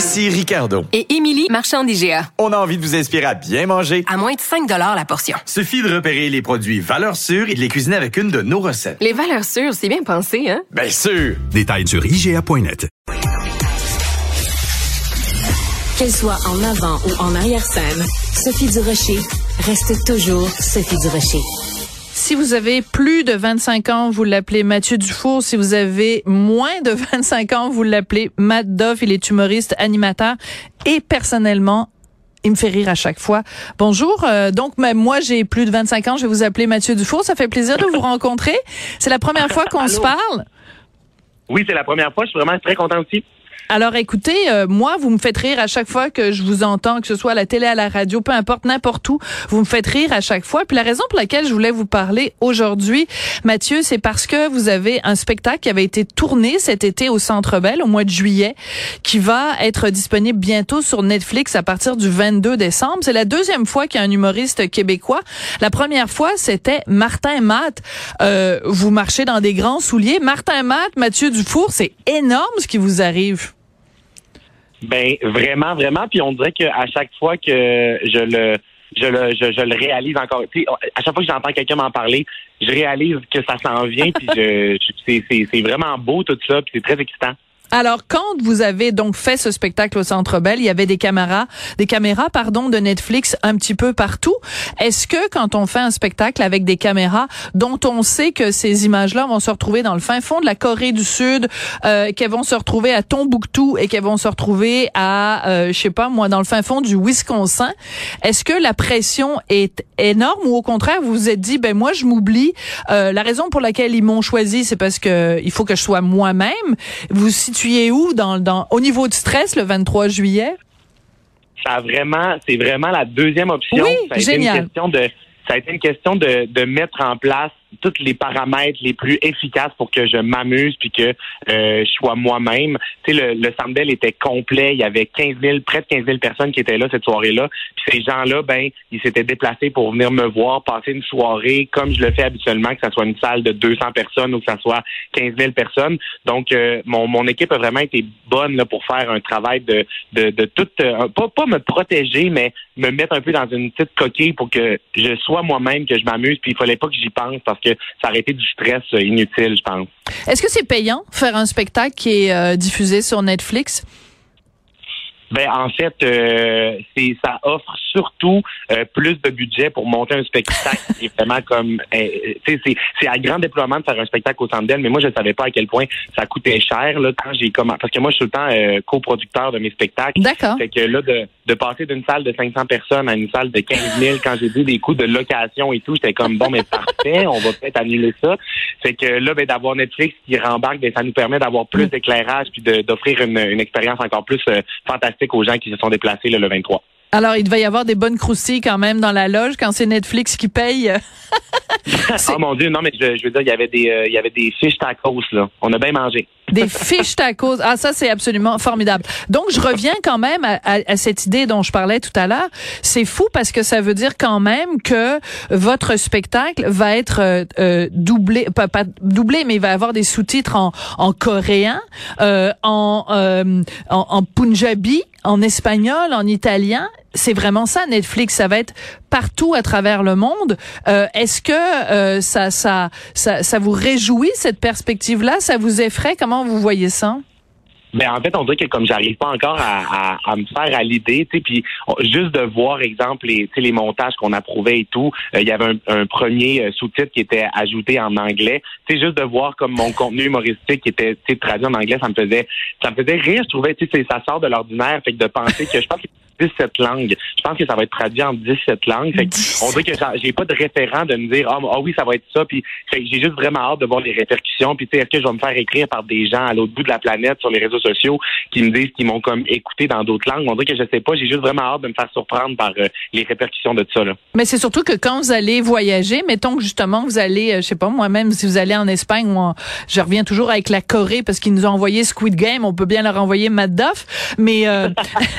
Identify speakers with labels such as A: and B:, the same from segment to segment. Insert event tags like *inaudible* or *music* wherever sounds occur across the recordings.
A: Ici Ricardo.
B: Et Émilie, marchand d'IGA.
A: On a envie de vous inspirer à bien manger.
B: À moins de 5 la portion.
A: Suffit de repérer les produits valeurs sûres et de les cuisiner avec une de nos recettes.
B: Les valeurs sûres, c'est bien pensé, hein?
A: Bien sûr!
C: Détails sur IGA.net.
D: Qu'elle soit en avant ou en arrière-scène, Sophie Durocher reste toujours Sophie Durocher.
E: Si vous avez plus de 25 ans, vous l'appelez Mathieu Dufour. Si vous avez moins de *laughs* 25 ans, vous l'appelez Matt. Il est humoriste, animateur et personnellement il me fait rire à chaque fois. Bonjour. Euh, donc, même moi, j'ai plus de 25 ans. Je vais vous appeler Mathieu Dufour. Ça fait plaisir de vous rencontrer. C'est la première fois *laughs* qu'on se parle?
F: Oui, c'est la première fois. Je suis vraiment très content aussi.
E: Alors écoutez, euh, moi, vous me faites rire à chaque fois que je vous entends, que ce soit à la télé, à la radio, peu importe, n'importe où, vous me faites rire à chaque fois. Puis la raison pour laquelle je voulais vous parler aujourd'hui, Mathieu, c'est parce que vous avez un spectacle qui avait été tourné cet été au Centre Bell au mois de juillet, qui va être disponible bientôt sur Netflix à partir du 22 décembre. C'est la deuxième fois qu'il y a un humoriste québécois. La première fois, c'était Martin Matt. Euh, vous marchez dans des grands souliers. Martin Matt, Mathieu Dufour, c'est énorme ce qui vous arrive.
F: Ben vraiment, vraiment. Puis on dirait qu'à chaque fois que je le je le, je, le réalise encore. Tu sais, à chaque fois que j'entends quelqu'un m'en parler, je réalise que ça s'en vient. puis je, c'est, c'est vraiment beau tout ça. Puis c'est très excitant.
E: Alors, quand vous avez donc fait ce spectacle au Centre Bell, il y avait des caméras, des caméras, pardon, de Netflix un petit peu partout. Est-ce que quand on fait un spectacle avec des caméras dont on sait que ces images-là vont se retrouver dans le fin fond de la Corée du Sud, euh, qu'elles vont se retrouver à Tombouctou et qu'elles vont se retrouver à, euh, je sais pas moi, dans le fin fond du Wisconsin, est-ce que la pression est énorme ou au contraire vous vous êtes dit, ben moi je m'oublie. Euh, la raison pour laquelle ils m'ont choisi, c'est parce que il faut que je sois moi-même. Où dans, dans, au niveau du stress le 23 juillet?
F: Ça vraiment, c'est vraiment la deuxième option.
E: Oui,
F: ça a
E: génial.
F: Été une question de, ça a été une question de, de mettre en place tous les paramètres les plus efficaces pour que je m'amuse puis que euh, je sois moi-même. Tu sais, le, le Sandbell était complet. Il y avait 15 000, près de 15 000 personnes qui étaient là cette soirée-là. Puis ces gens-là, ben, ils s'étaient déplacés pour venir me voir, passer une soirée comme je le fais habituellement, que ça soit une salle de 200 personnes ou que ça soit 15 000 personnes. Donc, euh, mon, mon équipe a vraiment été bonne là, pour faire un travail de, de, de tout, euh, pas, pas me protéger, mais me mettre un peu dans une petite coquille pour que je sois moi-même, que je m'amuse. Puis il fallait pas que j'y pense parce que ça aurait été du stress euh, inutile, je pense.
E: Est-ce que c'est payant faire un spectacle qui est euh, diffusé sur Netflix?
F: Ben en fait, euh, c'est ça offre surtout euh, plus de budget pour monter un spectacle *laughs* qui est vraiment comme euh, c'est c'est à grand déploiement de faire un spectacle au Centre mais moi je savais pas à quel point ça coûtait cher là quand j'ai commencé parce que moi je suis tout le temps coproducteur de mes spectacles.
E: D'accord.
F: Fait que là de de passer d'une salle de 500 personnes à une salle de 15 000 quand j'ai vu des coûts de location et tout, j'étais comme bon mais parfait, on va peut-être annuler ça. Fait que là ben d'avoir Netflix qui rembarque, ben ça nous permet d'avoir plus d'éclairage puis d'offrir une, une expérience encore plus euh, fantastique aux gens qui se sont déplacés là, le 23.
E: Alors, il devait y avoir des bonnes croustilles quand même dans la loge quand c'est Netflix qui paye. *laughs*
F: Oh mon dieu, non mais je, je veux dire il y avait des euh, il y avait des fiches tacos là. On a bien mangé.
E: Des fiches tacos. Ah, ça, c'est absolument formidable. Donc, je reviens quand même à, à- à cette idée dont je parlais tout à l'heure. C'est fou parce que ça veut dire quand même que votre spectacle va être euh, euh, doublé, pas, pas doublé, mais il va avoir des sous-titres en, en coréen, euh, en, euh, en, en punjabi, en espagnol, en italien. C'est vraiment ça, Netflix. Ça va être partout à travers le monde. Euh, Est-ce que euh, ça, ça, ça, ça vous réjouit cette perspective-là? Ça vous effraie? Comment vous voyez ça?
F: Ben en fait, on dirait que comme j'arrive pas encore à, à, à me faire à l'idée, tu sais, puis juste de voir, exemple, les, les montages qu'on approuvait et tout, euh, il y avait un, un premier euh, sous-titre qui était ajouté en anglais. Tu sais, juste de voir comme mon contenu humoristique qui était traduit en anglais, ça me faisait, ça me faisait rire. Je trouvais, tu sais, ça sort de l'ordinaire, fait que de penser que je pense que 17 langues. Je pense que ça va être traduit en 17 langues. Fait que on dirait que j'ai- pas de référent de me dire ah, ah oui ça va être ça. Puis j'ai juste vraiment hâte de voir les répercussions. Puis tu sais est-ce que je vais me faire écrire par des gens à l'autre bout de la planète sur les réseaux sociaux qui me disent qu'ils m'ont comme écouté dans d'autres langues? On dirait que je sais pas. J'ai juste vraiment hâte de me faire surprendre par euh, les répercussions de ça là.
E: Mais c'est surtout que quand vous allez voyager, mettons que justement vous allez, euh, je sais pas moi-même, si vous allez en Espagne, moi, je reviens toujours avec la Corée parce qu'ils nous ont envoyé Squid Game, on peut bien leur envoyer Matt Duff, mais euh,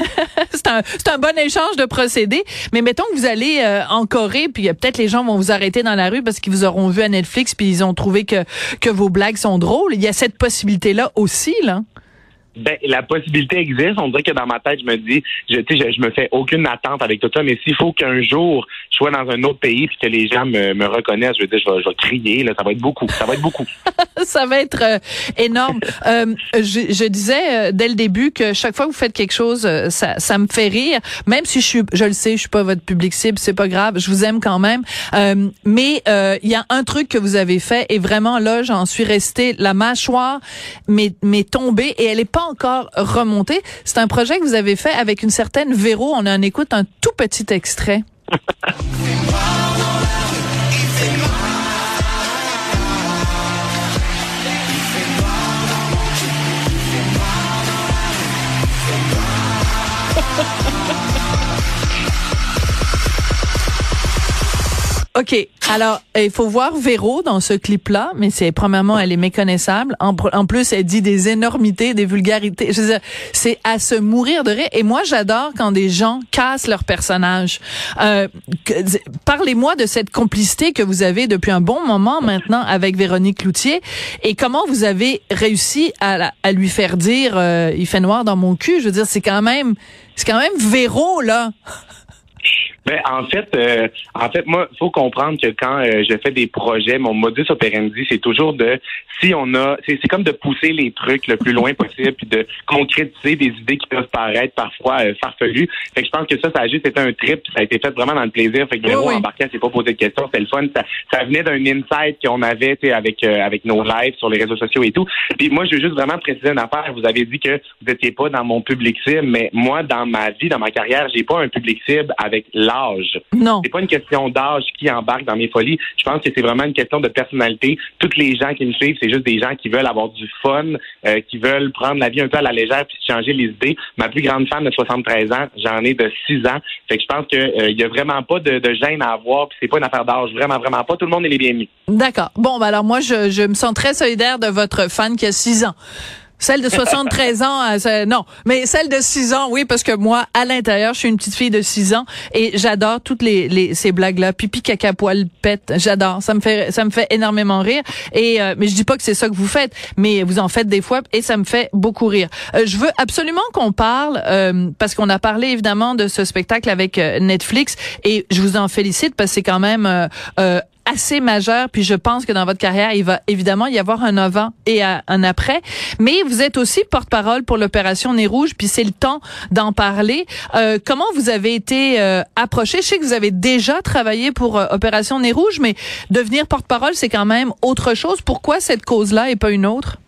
E: *laughs* c'est un c'est un bon échange de procédés. Mais mettons que vous allez euh, en Corée, puis euh, peut-être les gens vont vous arrêter dans la rue parce qu'ils vous auront vu à Netflix, puis ils ont trouvé que que vos blagues sont drôles. Il y a cette possibilité là aussi là.
F: Ben, la possibilité existe. On dirait que dans ma tête, je me dis, je, je, je me fais aucune attente avec tout ça, mais s'il faut qu'un jour je sois dans un autre pays puis que les gens me, me reconnaissent, je veux dire, je vais, je vais crier, là, ça va être beaucoup. Ça va être beaucoup. *laughs*
E: ça va être euh, énorme. Euh, je, je disais euh, dès le début que chaque fois que vous faites quelque chose, euh, ça, ça me fait rire. Même si je suis, je le sais, je suis pas votre public cible, c'est pas grave. Je vous aime quand même. Euh, mais il y a un truc que vous avez fait et vraiment là, j'en suis restée la mâchoire, mais mais tombée et elle est pas encore remontée. C'est un projet que vous avez fait avec une certaine Véro. On en écoute un tout petit extrait. *laughs* OK. Alors, il faut voir Véro dans ce clip-là, mais c'est premièrement, elle est méconnaissable. En, plus, elle dit des énormités, des vulgarités. C'est à se mourir de rire. Et moi, j'adore quand des gens cassent leur personnage. Euh, Parlez-moi de cette complicité que vous avez depuis un bon moment maintenant avec Véronique Cloutier et comment vous avez réussi à, à lui faire dire euh, il fait noir dans mon cul. Je veux dire, c'est quand même, c'est quand même Véro là.
F: Ben, en fait, euh, en fait, moi, faut comprendre que quand euh, je fais des projets, mon modus operandi, c'est toujours de, si on a, c'est c'est comme de pousser les trucs le plus loin possible, puis de concrétiser des idées qui peuvent paraître parfois euh, farfelues. Fait que je pense que ça, ça a juste été un trip, ça a été fait vraiment dans le plaisir. Fait que
E: Oui, oui.
F: embarqué, s'est pas posé de questions, c'était le fun. Ça, ça venait d'un insight qu'on avait, tu sais, avec euh, avec nos lives sur les réseaux sociaux et tout. Puis moi, je veux juste vraiment préciser une affaire. Vous avez dit que vous étiez pas dans mon public cible, mais moi, dans ma vie, dans ma carrière, j'ai pas un public cible avec l'âge.
E: Non.
F: C'est pas une question d'âge qui embarque dans mes folies. Je pense que c'est vraiment une question de personnalité. Toutes les gens qui me suivent, c'est juste des gens qui veulent avoir du fun, euh, qui veulent prendre la vie un peu à la légère puis changer les idées. Ma plus grande fan de 73 ans, j'en ai de 6 ans. Fait que je pense que euh, il y a vraiment pas de, de gêne à avoir. Puis c'est pas une affaire d'âge, vraiment, vraiment pas. Tout le monde est les bienvenus.
E: D'accord. Bon, ben alors moi, je, je me sens très solidaire de votre fan qui a 6 ans. Celle de 73 ans, euh, non. Mais celle de 6 ans, oui, parce que moi, à l'intérieur, je suis une petite fille de 6 ans et j'adore toutes les, les ces blagues-là. Pipi, caca, poil, pète. J'adore. Ça me fait, ça me fait énormément rire. Et, euh, mais je dis pas que c'est ça que vous faites, mais vous en faites des fois et ça me fait beaucoup rire. Euh, je veux absolument qu'on parle, euh, parce qu'on a parlé évidemment de ce spectacle avec euh, Netflix et je vous en félicite parce que c'est quand même, assez majeur, puis je pense que dans votre carrière, il va évidemment y avoir un avant et un après. Mais vous êtes aussi porte-parole pour l'opération Nez Rouge, puis c'est le temps d'en parler. Euh, comment vous avez été euh, approché? Je sais que vous avez déjà travaillé pour euh, Opération Nez Rouge, mais devenir porte-parole, c'est quand même autre chose. Pourquoi cette cause-là et pas une autre?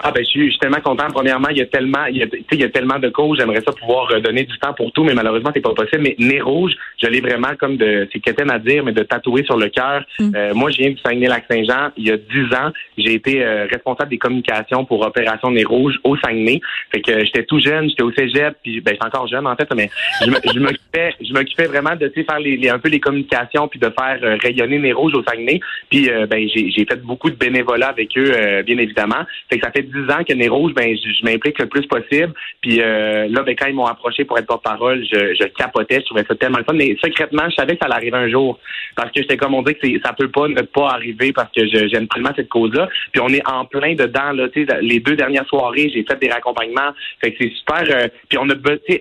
F: Ah ben je suis, je suis tellement content. Premièrement, il y a tellement, il y a, tu sais, il y a tellement de causes. J'aimerais ça pouvoir euh, donner du temps pour tout, mais malheureusement c'est pas possible. Mais nez rouge, je l'ai vraiment comme de, c'est quétaine à dire, mais de tatouer sur le cœur. Euh, moi, je viens du Saguenay-Lac-Saint-Jean. Il y a dix ans, j'ai été euh, responsable des communications pour Opération Nez Rouge au Saguenay. Fait que euh, j'étais tout jeune, j'étais au cégep, puis ben j'étais encore jeune en fait, mais je m'occupais, je m'occupais vraiment de tu sais, faire les, les- un peu les communications puis de faire euh, rayonner Nez Rouge au Saguenay. Puis ben j'ai j'ai fait beaucoup de bénévolat avec eux, bien évidemment. Fait que ça fait dix ans que Nez Rouge, ben je, je m'implique le plus possible. Puis euh, là, ben quand ils m'ont approché pour être porte-parole, je, je capotais, je trouvais ça tellement le fun. Mais secrètement, je savais que ça allait arriver un jour. Parce que j'étais comme on dit que ça peut pas ne pas arriver parce que j'aime tellement cette cause-là. Puis on est en plein dedans, là, les deux dernières soirées, j'ai fait des raccompagnements. Fait que c'est super. euh, puis on a,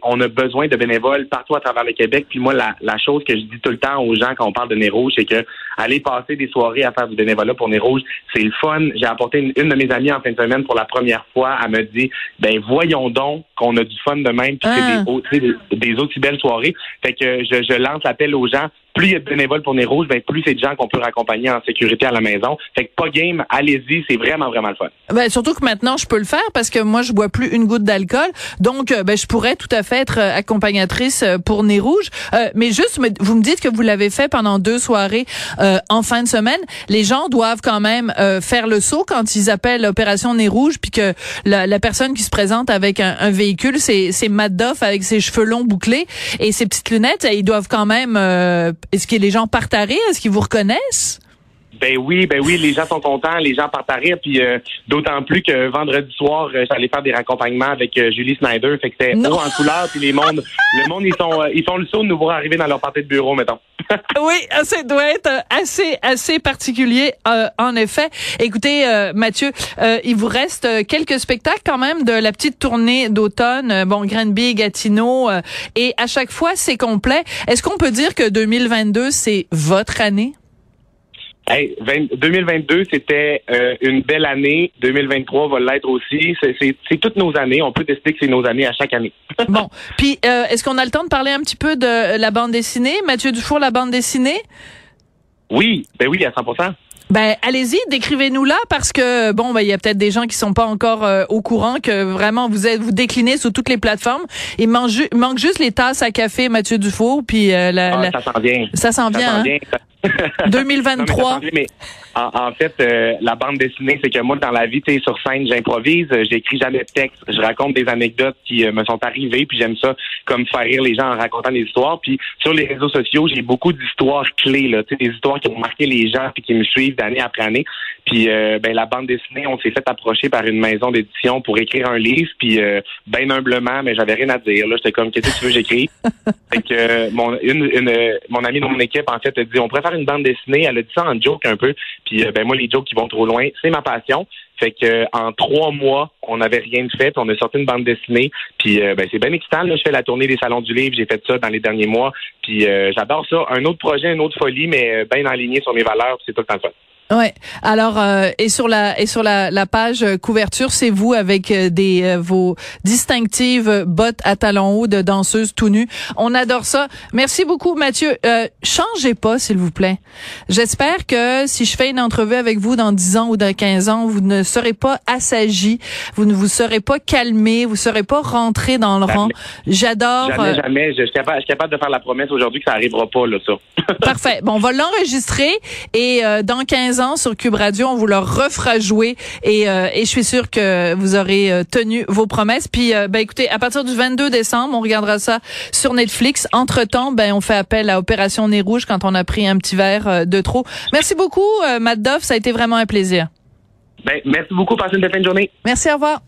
F: on a besoin de bénévoles partout à travers le Québec. Puis moi, la, la chose que je dis tout le temps aux gens quand on parle de Nez Rouge, c'est que aller passer des soirées à faire du bénévolat pour Nez Rouge, c'est le fun. J'ai apporté une, une de mes amies en fin de semaine pour la première fois. Elle me dit, ben voyons donc qu'on a du fun de même, puis
E: Ah.
F: c'est des, sais, des, des aussi belles soirées. Fait que je, je lance l'appel aux gens. Plus il y a de bénévoles pour Nez Rouge, ben plus c'est de gens qu'on peut raccompagner en sécurité à la maison. Fait que pas game, allez-y, c'est vraiment, vraiment le fun.
E: Ben, surtout que maintenant, je peux le faire parce que moi, je bois plus une goutte d'alcool. Donc, euh, ben, je pourrais tout à fait être euh, accompagnatrice euh, pour Nez Rouge. Euh, mais juste, vous me dites que vous l'avez fait pendant deux soirées euh, en fin de semaine. Les gens doivent quand même euh, faire le saut quand ils appellent l'opération Nez Rouge, puis que la, la personne qui se présente avec un, un véhicule, c'est c'est Matt Doff avec ses cheveux longs bouclés et ses petites lunettes. Ils doivent quand même... Est-ce que les gens partent à rire? Est-ce qu'ils vous reconnaissent?
F: Ben oui, ben oui, les gens sont contents, les gens partent à rire, puis euh, d'autant plus que vendredi soir, euh, j'allais faire des raccompagnements avec euh, Julie Snyder, fait que c'était haut en couleur, puis les mondes, le monde ils sont euh, ils font le saut de nous voir arriver dans leur partie de bureau, mettons. *laughs*
E: Oui, ça doit être assez assez particulier euh, en effet. Écoutez Mathieu, euh, il vous reste quelques spectacles quand même de la petite tournée d'automne, bon Granby, Gatineau euh, et à chaque fois c'est complet. Est-ce qu'on peut dire que 2022 c'est votre année?
F: Hey, 20 2022, c'était euh, une belle année. 2023 va l'être aussi. C'est- toutes nos années. On peut décider que c'est nos années à chaque année. *laughs*
E: Bon, puis euh, est-ce qu'on a le temps de parler un petit peu de la bande dessinée? Mathieu Dufour la bande dessinée?
F: Oui, ben oui, à 100
E: Ben allez-y, décrivez-nous là parce que bon ben il y a peut-être des gens qui sont pas encore euh, au courant que vraiment vous êtes vous déclinez sur toutes les plateformes. Il manque, ju- manque juste les tasses à café Mathieu Dufour puis euh, la,
F: Ah,
E: la-
F: ça s'en vient.
E: ça s'en
F: Ça
E: vient. hein?
F: vient. *laughs* Non, mais ça
E: 2023.
F: s'en vient, mais en, en fait, euh, la bande dessinée, c'est que moi, dans la vie, tu sais, sur scène, j'improvise, euh, j'écris jamais de texte, je raconte des anecdotes qui euh, me sont arrivées, puis j'aime ça comme faire rire les gens en racontant des histoires. Puis sur les réseaux sociaux, j'ai beaucoup d'histoires clés, là, tu sais, des histoires qui ont marqué les gens puis qui me suivent d'année après année. Puis euh, ben la bande dessinée, on s'est fait approcher par une maison d'édition pour écrire un livre, puis ben humblement, mais j'avais rien à dire. Là, j'étais comme qu'est-ce que tu veux j'écris. *laughs* fait que mon une, une, mon ami de mon équipe en fait a dit on faire une bande dessinée. Elle a dit ça en joke un peu. Puis euh, ben moi les jokes qui vont trop loin, c'est ma passion. Fait que euh, en trois mois, on n'avait rien de fait. On a sorti une bande dessinée. Puis euh, ben c'est bien excitant. Là, je fais la tournée des salons du livre. J'ai fait ça dans les derniers mois. Puis j'adore ça. Un autre projet, une autre folie, mais bien aligné sur mes valeurs. C'est tout le temps fun.
E: Ouais. Alors euh, et sur la et sur la, la page couverture, c'est vous avec euh, des euh, vos distinctives bottes à talons hauts de danseuse tout nu. On adore ça. Merci beaucoup Mathieu. Euh, changez pas s'il vous plaît. J'espère que si je fais une entrevue avec vous dans 10 ans ou dans 15 ans, vous ne serez pas assagi, vous ne vous serez pas calmé, vous serez pas rentré dans le rang. J'adore
F: Jamais,
E: euh,
F: jamais. Je suis capable, je suis capable de faire la promesse aujourd'hui que ça arrivera pas là ça.
E: Parfait. Bon, on va l'enregistrer et euh, dans 15 sur Cube Radio, on vous le refera jouer et, euh, et je suis sûre que vous aurez euh, tenu vos promesses. Puis, euh, ben écoutez, à partir du 22 décembre, on regardera ça sur Netflix. Entre temps, ben on fait appel à Opération Nez Rouge quand on a pris un petit verre euh, de trop. Merci beaucoup, euh, Matt Doff. Ça a été vraiment un plaisir.
F: Ben merci beaucoup. Passez une belle fin de journée.
E: Merci. Au revoir.